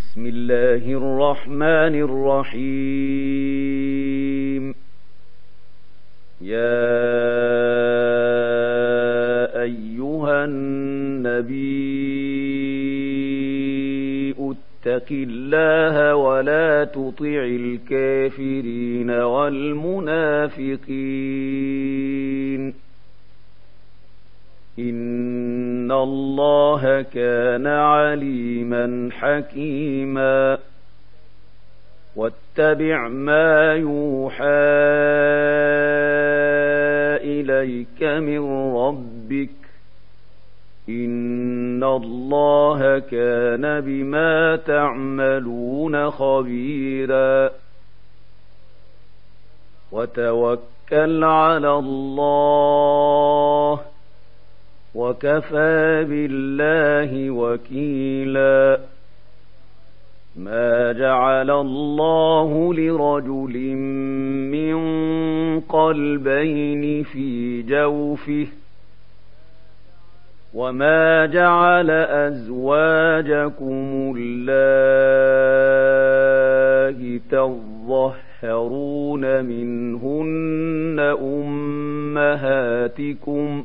بسم الله الرحمن الرحيم. يا أيها النبي اتق الله ولا تطع الكافرين والمنافقين. إن الله كان عليما حكيما واتبع ما يوحى إليك من ربك إن الله كان بما تعملون خبيرا وتوكل على الله وكفى بالله وكيلا. ما جعل الله لرجل من قلبين في جوفه وما جعل أزواجكم الله تظهرون منهن أمهاتكم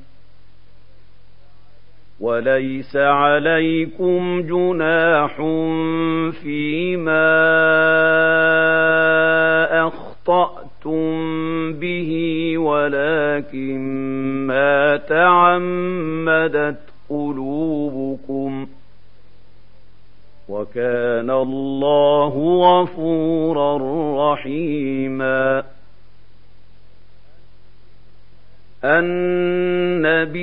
وليس عليكم جناح فيما أخطأتم به ولكن ما تعمدت قلوبكم. وكان الله غفورا رحيما. النبي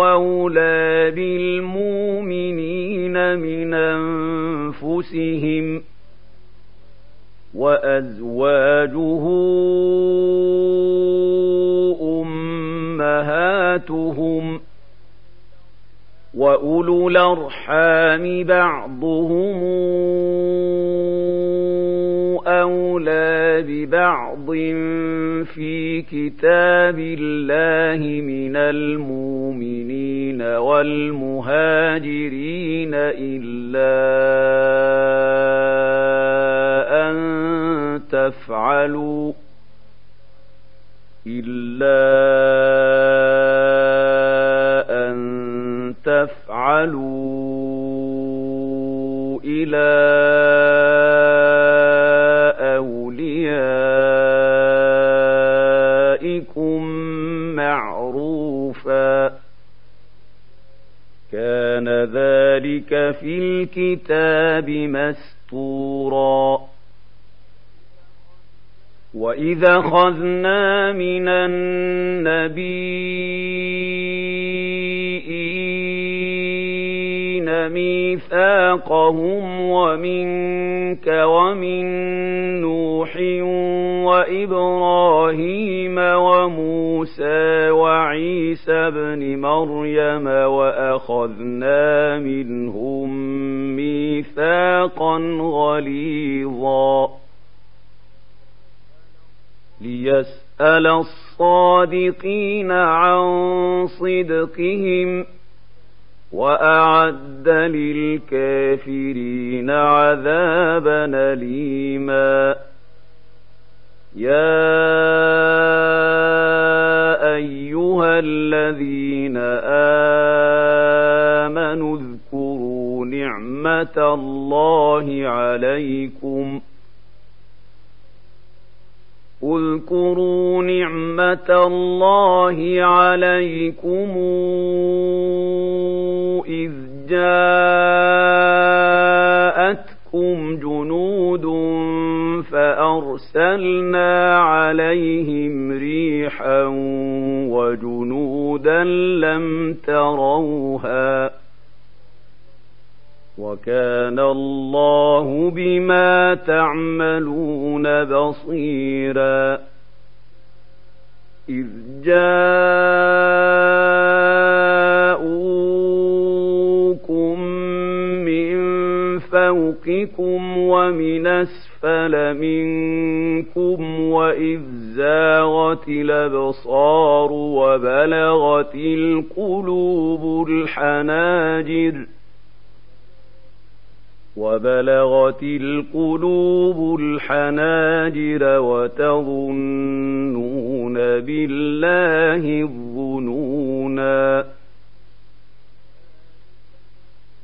أولى بالمؤمنين من أنفسهم وأزواجه أمهاتهم وأولو الأرحام بعضهم أولى ببعض في كتاب الله من المؤمنين والمهاجرين إلا أن تفعلوا إلا أن تفعلوا إلى ذلك في الكتاب مسطورا وإذا خذنا من النبيين ميثاقهم ومنك ومن نوح وإبراهيم وموسى وعيسى ابن مريم وأخذنا منهم ميثاقا غليظا. ليسأل الصادقين عن صدقهم. وأعد للكافرين عذابا أليما. يا أيها الذين نعمة الله عليكم. اذكروا نعمة الله عليكم. إذ جاءتكم جنود فأرسلنا عليهم ريحا وجنودا لم تروها وكان الله بما تعملون بصيرا إذ جاءوكم فوقكم ومن أسفل منكم وإذ زاغت الأبصار وبلغت القلوب الحناجر ۖ وبلغت القلوب الحناجر وتظنون بالله الظنونا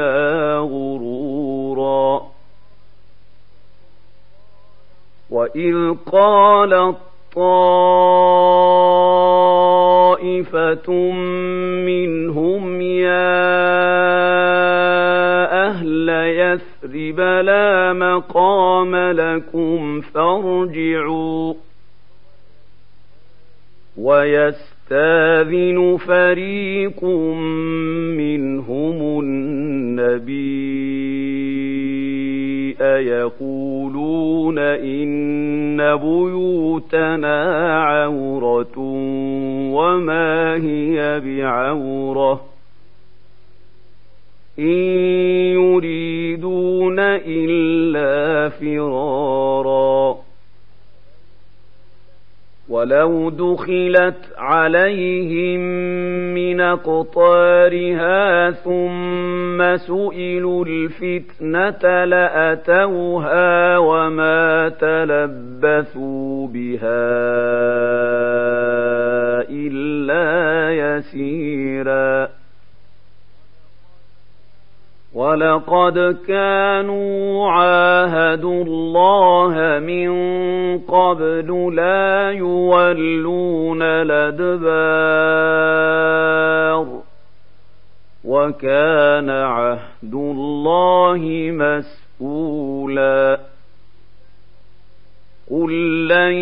إلا غرورا. وإذ قالت طائفة منهم يا أهل يثرب لا مقام لكم فارجعوا. ويستاذن فريق منهم النبي يقولون إن بيوتنا عورة وما هي بعورة إن يريدون إلا فرارا ولو دخلت عليهم من أقطارها ثم سئلوا الفتنة لأتوها وما تلبثوا بها إلا يسيرا ولقد كانوا عاهدوا الله من قبل لا يولون الادبار وكان عهد الله مسؤولا قل لن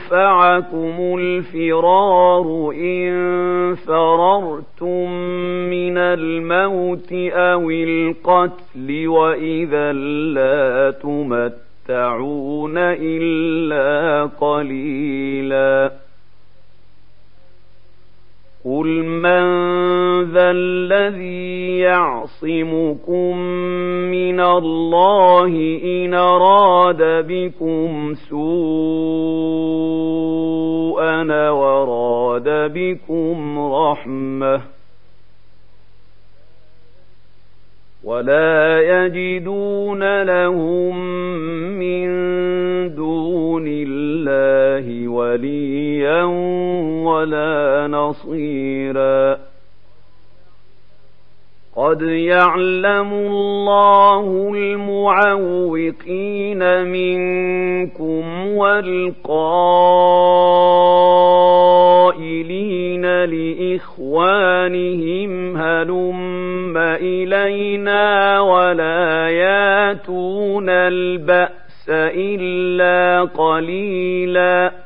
ينفعكم الفرار إن فررتم من الموت أو القتل وإذا لا تمتعون إلا قليلاً قل من ذا الذي يعصمكم من الله إن أراد بكم سوءا وراد بكم رحمة ولا يجدون لهم من دون الله وليا ولا نصيرا. قد يعلم الله المعوقين منكم والقائلين لإخوانهم هلم إلينا ولا ياتون البأس؟ إلا قليلاً.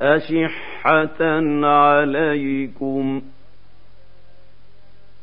أشحة عليكم.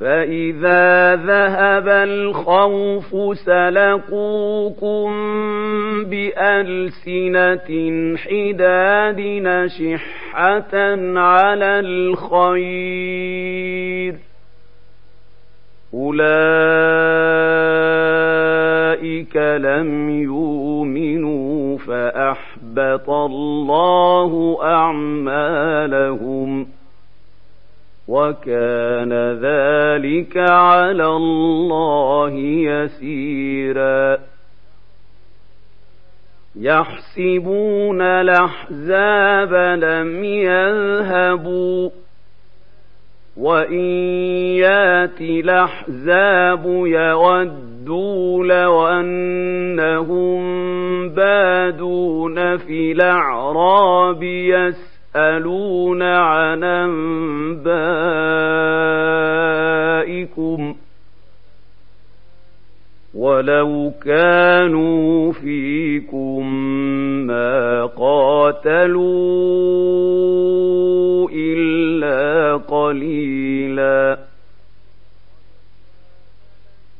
فإذا ذهب الخوف سلقوكم بألسنة حداد نشحة على الخير أولئك لم يؤمنوا فأحبط الله أعمالهم وكان ذلك على الله يسيرا. يحسبون الأحزاب لم يذهبوا وإن يأتي الأحزاب يودوا لو أنهم بادون في الأعراب يسرون يسألون عن أنبائكم ولو كانوا فيكم ما قاتلوا إلا قليلاً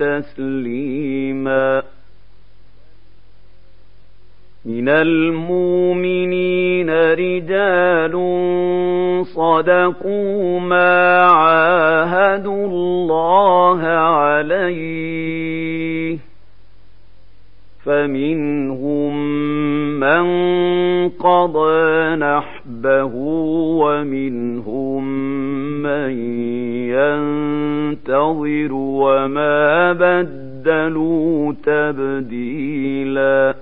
تسليما. من المؤمنين رجال صدقوا ما عاهدوا الله عليه. فمنهم من قضى نحبه ومنهم من ينتظر وما بدلوا تبديلا.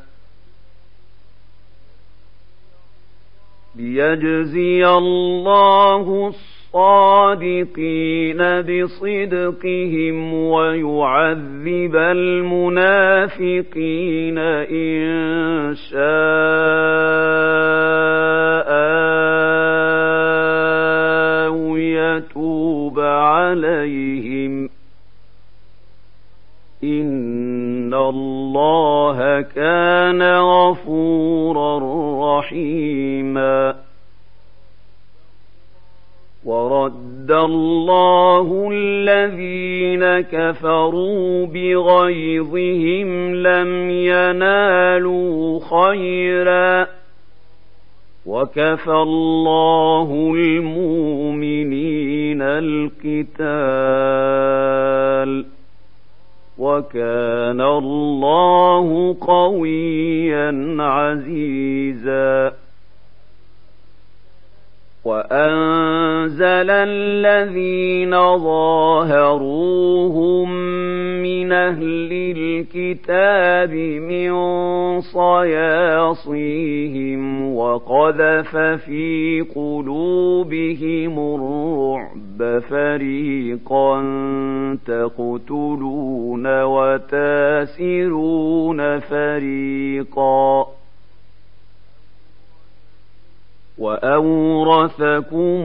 ليجزي الله الصادقين بصدقهم ويعذب المنافقين إن شاء يتوب عليهم. إن الله كان غفورا رحيما. ورد الله الذين كفروا بغيظهم لم ينالوا خيرا. وكفى الله المؤمنين القتال وكان الله قويا عزيزا وأنزل الذين ظاهروهم من أهل الكتاب من صياصيهم وقذف في قلوبهم الرعب فريقا تقتلون وتاسرون فريقا وأورثكم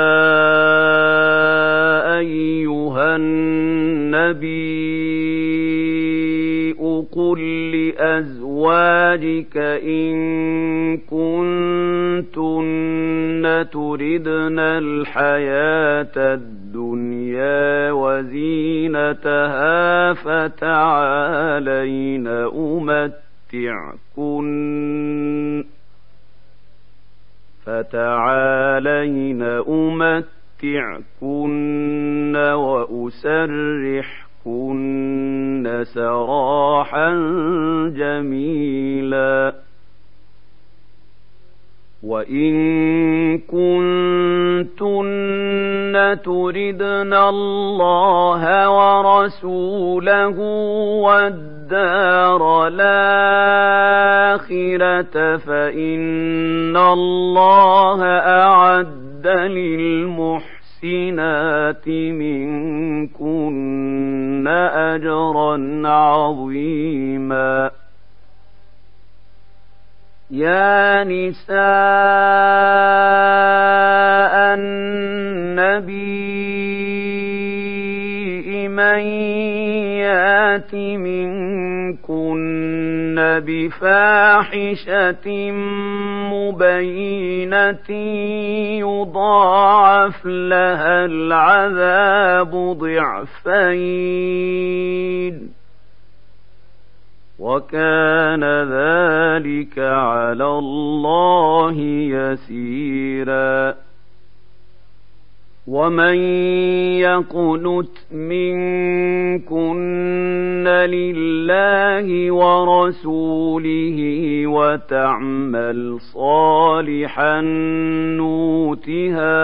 النبي قل لازواجك ان كنتن تردن الحياة الدنيا وزينتها فتعالين امتعكن فتعالين أمتعكن وأسرحكن سراحا جميلا وإن كنتن تردن الله ورسوله والدار الآخرة فإن الله أعد للمحسنات منكن أجرا عظيما. يا نساء النبي من يات منكن بفاحشة مبينة يضاعف لها العذاب ضعفين. وكان ذلك على الله يسيرا. ومن يقنت منكن لله ورسوله وتعمل صالحا نوتها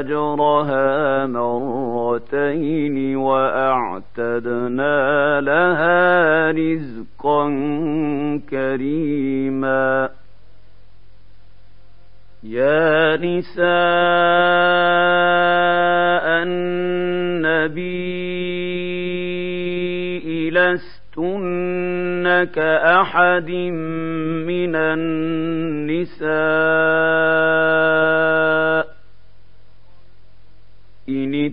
اجرها مرتين واعتدنا لها رزقا كريما يا نساء النبي لستن كأحد من النساء. إن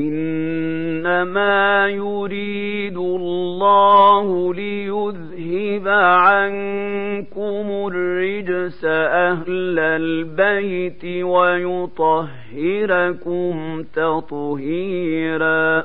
إنما يريد الله ليذهب عنكم الرجس أهل البيت ويطهركم تطهيراً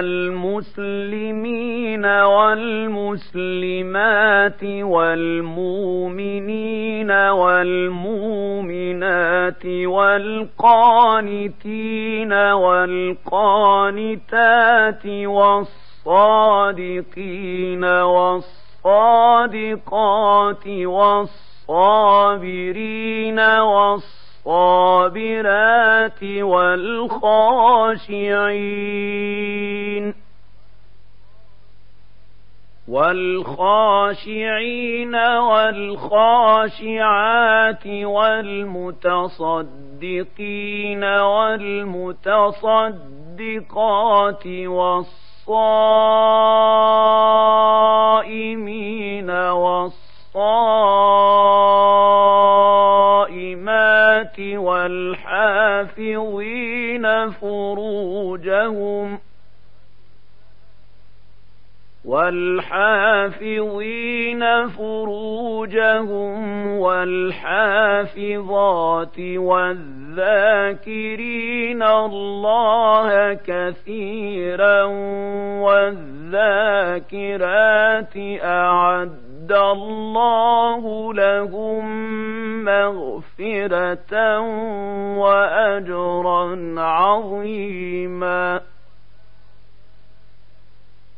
المسلمين والمسلمات والمؤمنين والمؤمنات والقانتين والقانتات والصادقين والصادقات والصابرين والصابرين والصابرات والخاشعين والخاشعين والخاشعات والمتصدقين والمتصدقات والصائمين والصائمات والحافظين فروجهم والحافظين فروجهم والحافظات والذاكرين الله كثيرا والذاكرات أعد الله لهم مغفرة وأجرا عظيما.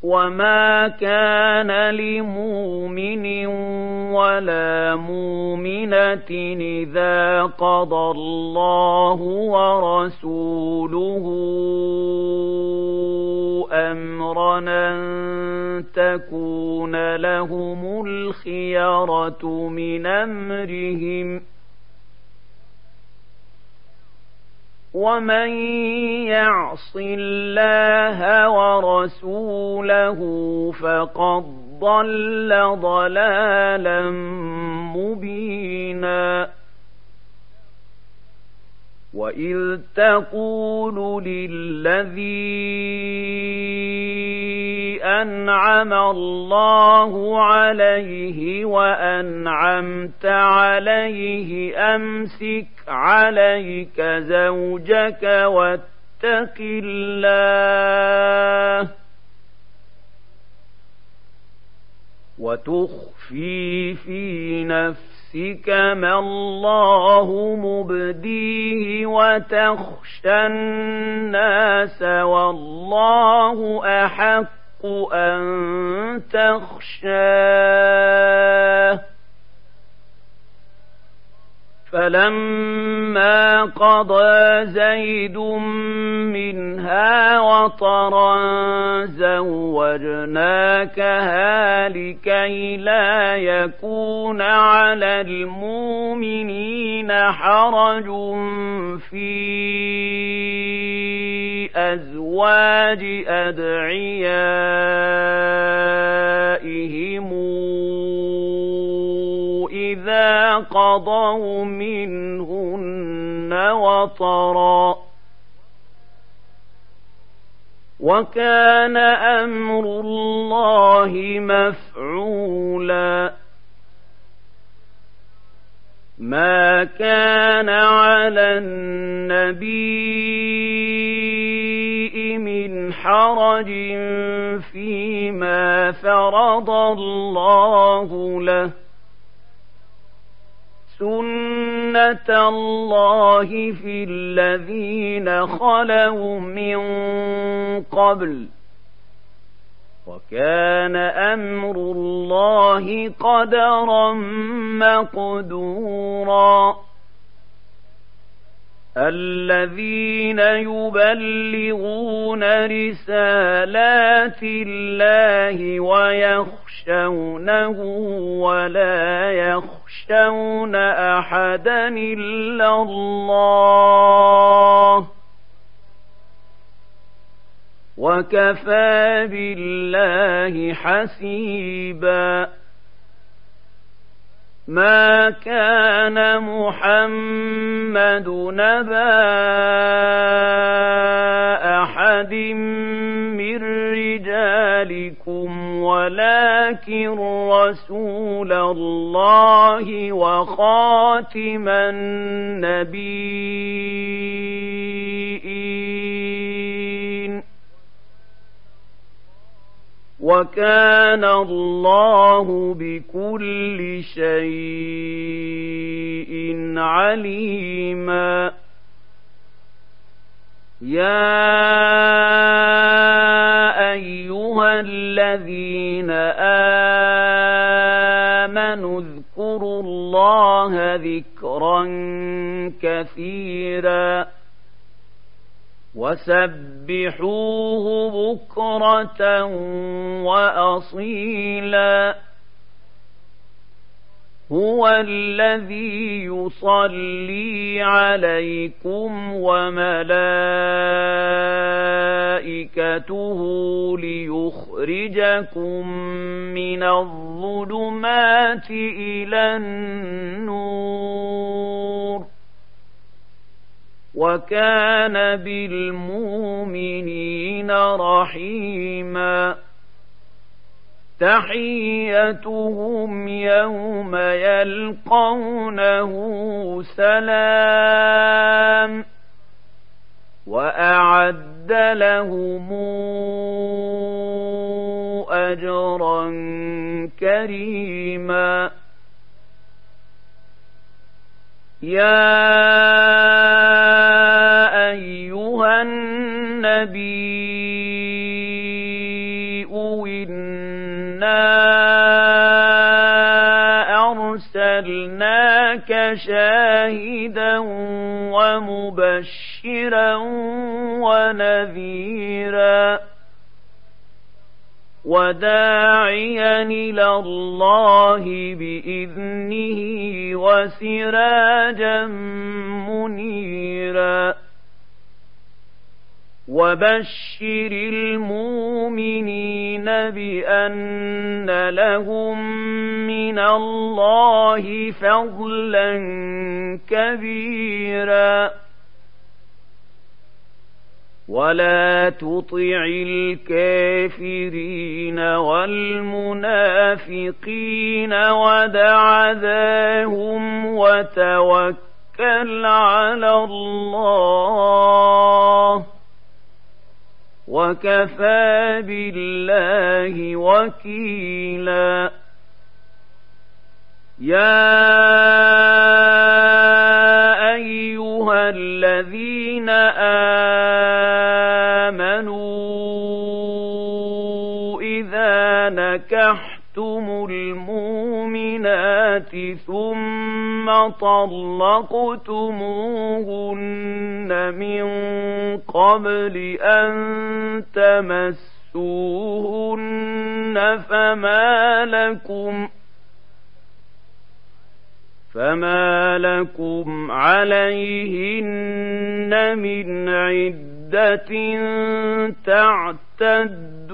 وما كان لمؤمن ولا مؤمنة إذا قضى الله ورسوله أمرا أن تكون لهم الخيرة من أمرهم ۖ. ومن يعص الله ورسوله فقد ضل ضلالا مبينا. واذ تقول للذي انعم الله عليه وانعمت عليه امسك عليك زوجك واتق الله وتخفي في نفسك ما الله مبديه وتخشى الناس والله أحق أن تخشاه فلما قضى زيد منها وطرا زوجناكها لكي لا يكون على المؤمنين حرج في أزواج أدعيائهم. قضوا منهن وطرا. وكان أمر الله مفعولا. ما كان على النبي من حرج فيما فرض الله له. سنة الله في الذين خلوا من قبل وكان أمر الله قدرا مقدورا الذين يبلغون رسالات الله ويخشونه ولا يخشون أحدا إلا الله. وكفى بالله حسيبا. ما كان محمد نبا من رجالكم ولكن رسول الله وخاتم النبيين. وكان الله بكل شيء عليما. يا ايها الذين امنوا اذكروا الله ذكرا كثيرا وسبحوه بكرة وأصيلا هو الذي يصلي عليكم وملائكته ليخرجكم من الظلمات إلى النور وكان بالمؤمنين رحيما تحيتهم يوم يلقونه سلام وأعد لهم أجرا كريما يا أيها النبي ارسلناك شاهدا ومبشرا ونذيرا وداعيا إلى الله باذنه وسراجا منيرا وبشر المؤمنين بان لهم من الله فضلا كبيرا ولا تطع الكافرين والمنافقين ودع ذاهم وتوكل على الله وكفى بالله وكيلا. يا أيها الذين آمنوا إذا نكحتم ثم طلقتموهن من قبل ان تمسوهن فما لكم فما لكم عليهن من عدة تعتدونها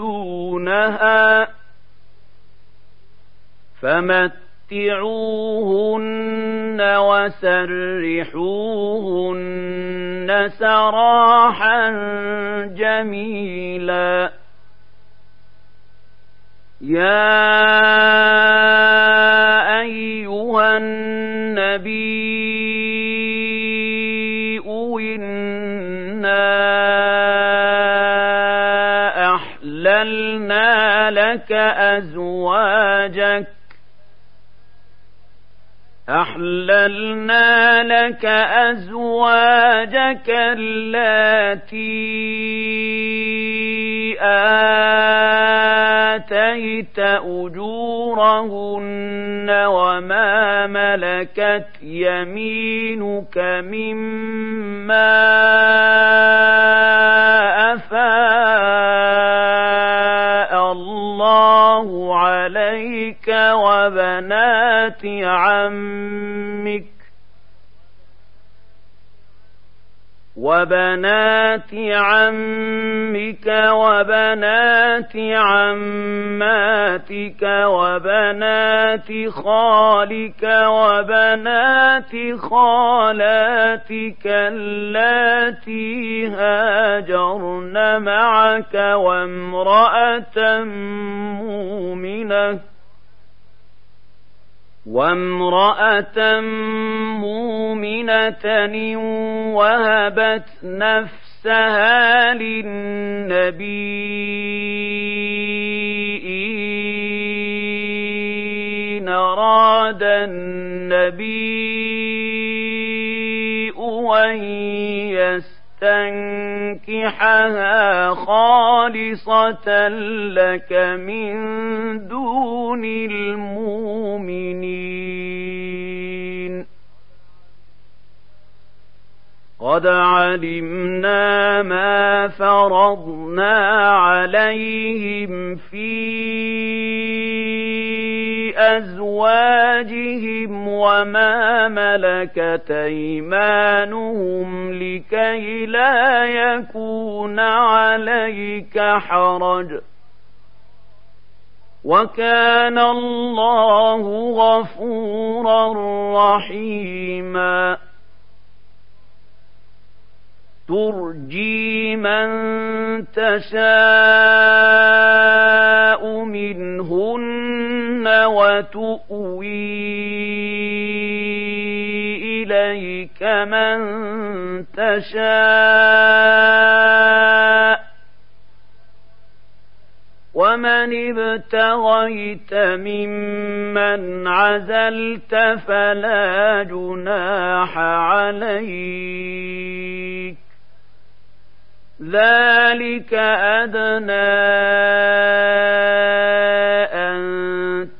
فمتعوهن وسرحوهن سراحا جميلا يا ايها النبي انا احللنا لك ازواجك أحللنا لك أزواجك التي آتيت أجورهن وما ملكت يمينك مما عليك وبنات عمك وبنات عمك وبنات عماتك وبنات خالك وبنات خالاتك اللاتي هاجرن معك وامرأة مؤمنة وامرأة مؤمنة وهبت نفسها للنبي إن أراد النبي أن يستنكحها خالصة لك من دون المؤمنين. قد علمنا ما فرضنا عليهم في أزواجهم وما ملكت أيمانهم لكي لا يكون عليك حرج وكان الله غفورا رحيما ترجي من تشاء منهن وتؤوي إليك من تشاء ومن ابتغيت ممن عزلت فلا جناح عليك ذلك أدنى أن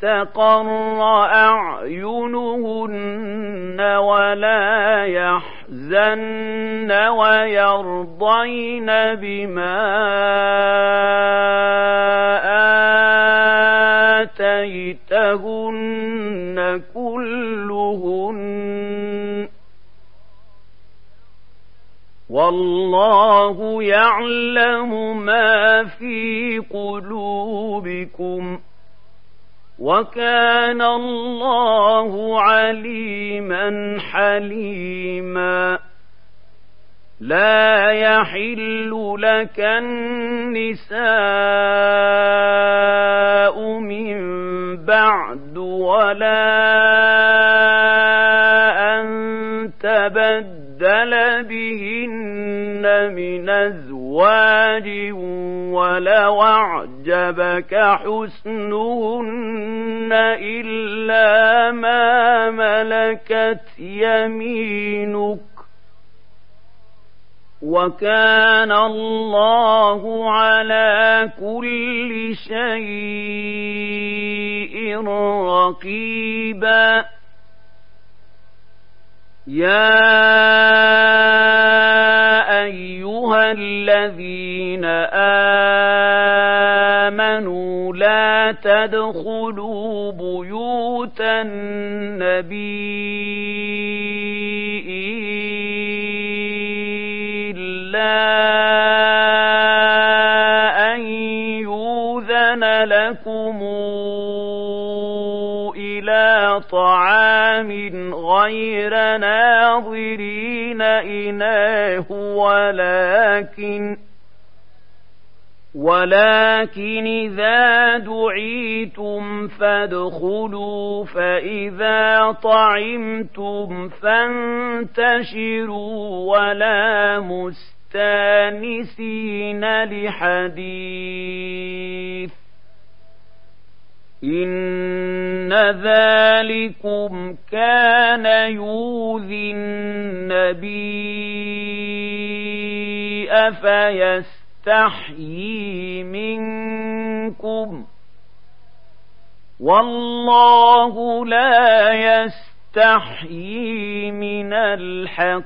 تقر أعينهن ولا يحزن ويرضين بما آتيتهن كلهن والله يعلم ما في قلوبكم وكان الله عليما حليما لا يحل لك النساء من بعد ولا أن تبدل بهن من أزواج ولو أعجبك حسنهن إلا ما ملكت يمينك وكان الله على كل شيء رقيبا يا ايها الذين امنوا لا تدخلوا بيوت النبي أن يوذن لكم إلى طعام غير ناظرين إناه ولكن ولكن إذا دعيتم فادخلوا فإذا طعمتم فانتشروا ولا مستانسين لحديث إن ذلكم كان يوذي النبي أفيستحيي منكم والله لا يستحيي من الحق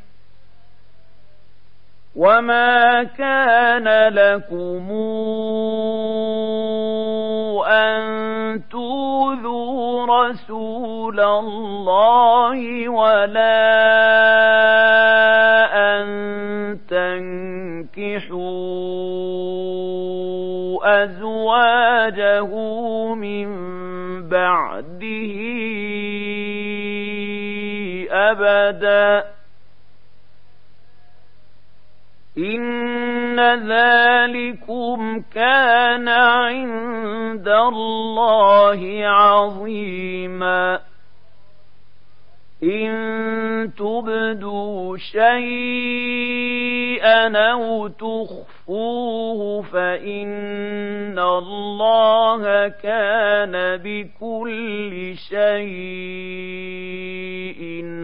وما كان لكم أن توذوا رسول الله ولا أن تنكحوا أزواجه من بعده أبداً إن ذلكم كان عند الله عظيما إن تبدوا شيئا أو تخفوه فإن الله كان بكل شيء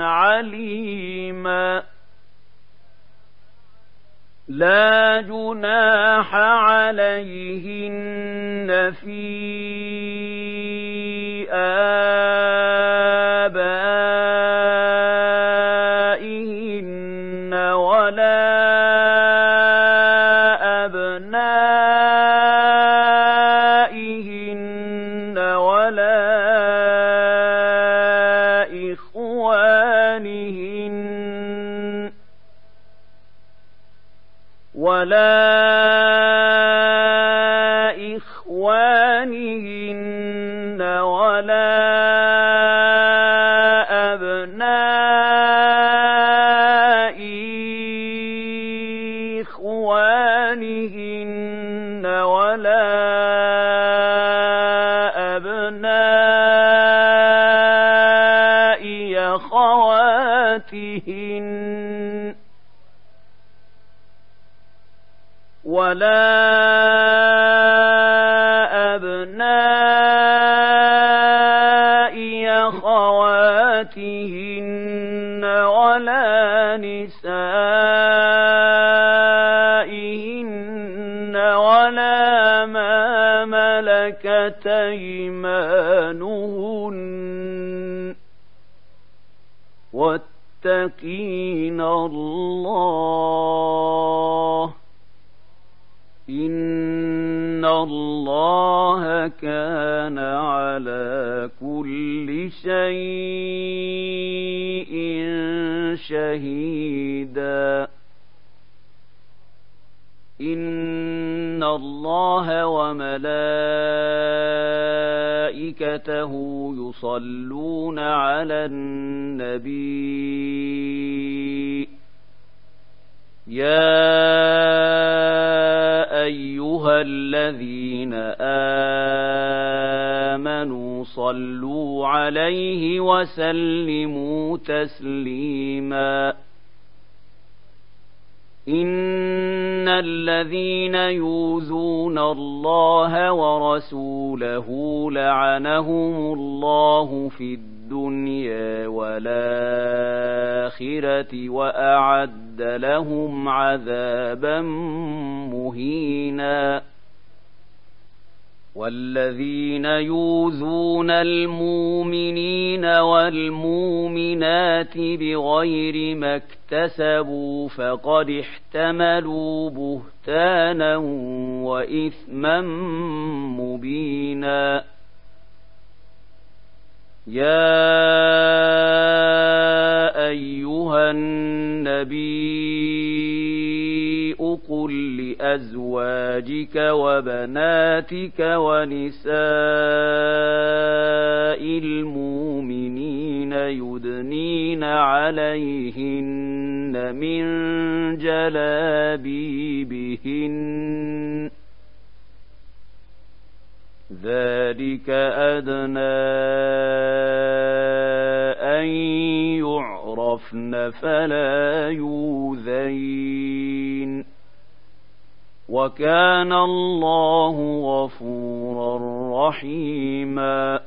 عليما لا جناح عليهن في أيمانهن النبي. يا أيها الذين آمنوا صلوا عليه وسلموا تسليماً. إن الذين يوذون الله ورسوله لعنهم الله في الدنيا والآخرة وأعد لهم عذابا مهيناً. والذين يوذون المؤمنين والمؤمنات بغير ما اكتسبوا فقد احتملوا بهتانا وإثما مبينا. يا ايها النبي قل لأزواجك وبناتك ونساء المؤمنين يدنين عليهن من جلابيبهن ذلك أدنى أن يعرفن فلا يوذين وكان الله غفورا رحيما.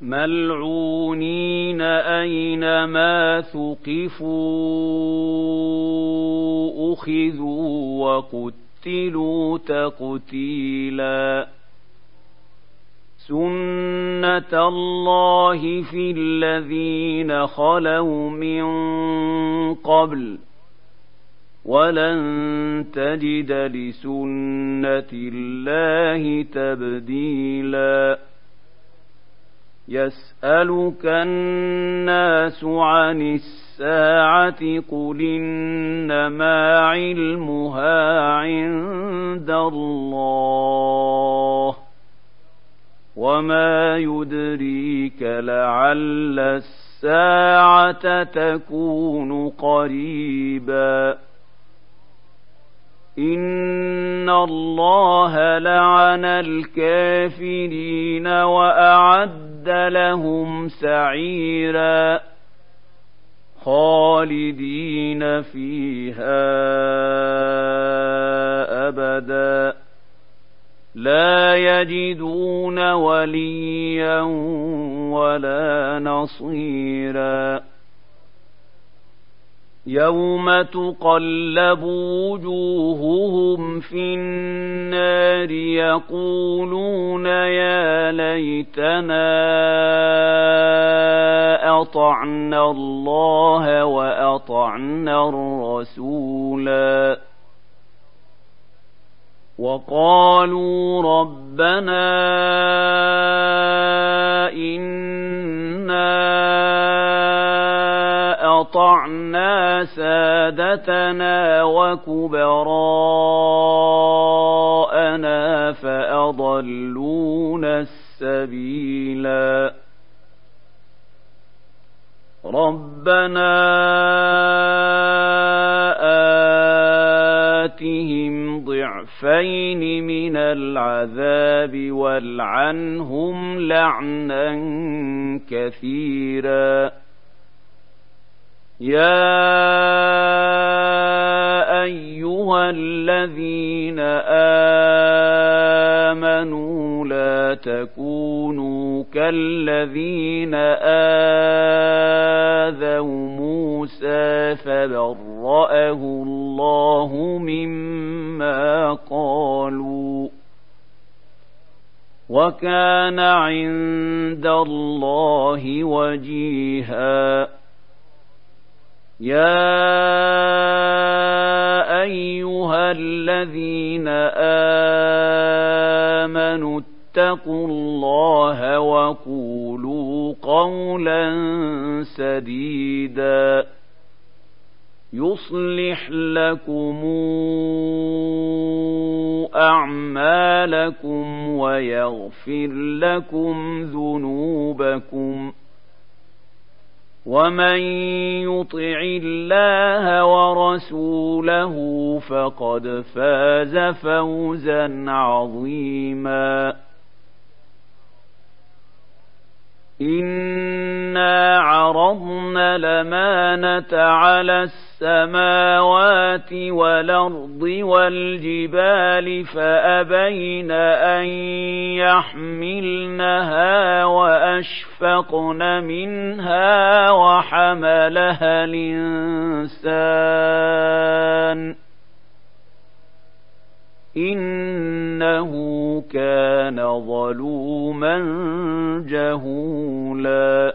ملعونين أينما ثقفوا أخذوا وقتلوا تقتيلا سنة الله في الذين خلوا من قبل ولن تجد لسنة الله تبديلاً يسألك الناس عن الساعة قل إنما علمها عند الله وما يدريك لعل الساعة تكون قريباً إن الله لعن الكافرين وأعد لهم سعيرا خالدين فيها أبدا. لا يجدون وليا ولا نصيرا. يوم تقلب وجوههم في النار يقولون يا ليتنا اطعنا الله واطعنا الرسولا وقالوا ربنا أطعنا سادتنا وكبراءنا فأضلونا السبيلا. ربنا آتهم ضعفين من العذاب والعنهم لعنا كثيرا. يا ايها الذين امنوا لا تكونوا كالذين اذوا موسى فبرأه الله مما قالوا وكان عند الله وجيها يا ايها الذين امنوا اتقوا الله وقولوا قولا سديدا يصلح لكم اعمالكم ويغفر لكم ذنوبكم ومن يطع الله ورسوله فقد فاز فوزا عظيما انا عرضنا الامانه على السماوات والارض والجبال فابين ان يحملنها واشفقن منها وحملها الانسان انه كان ظلوما جهولا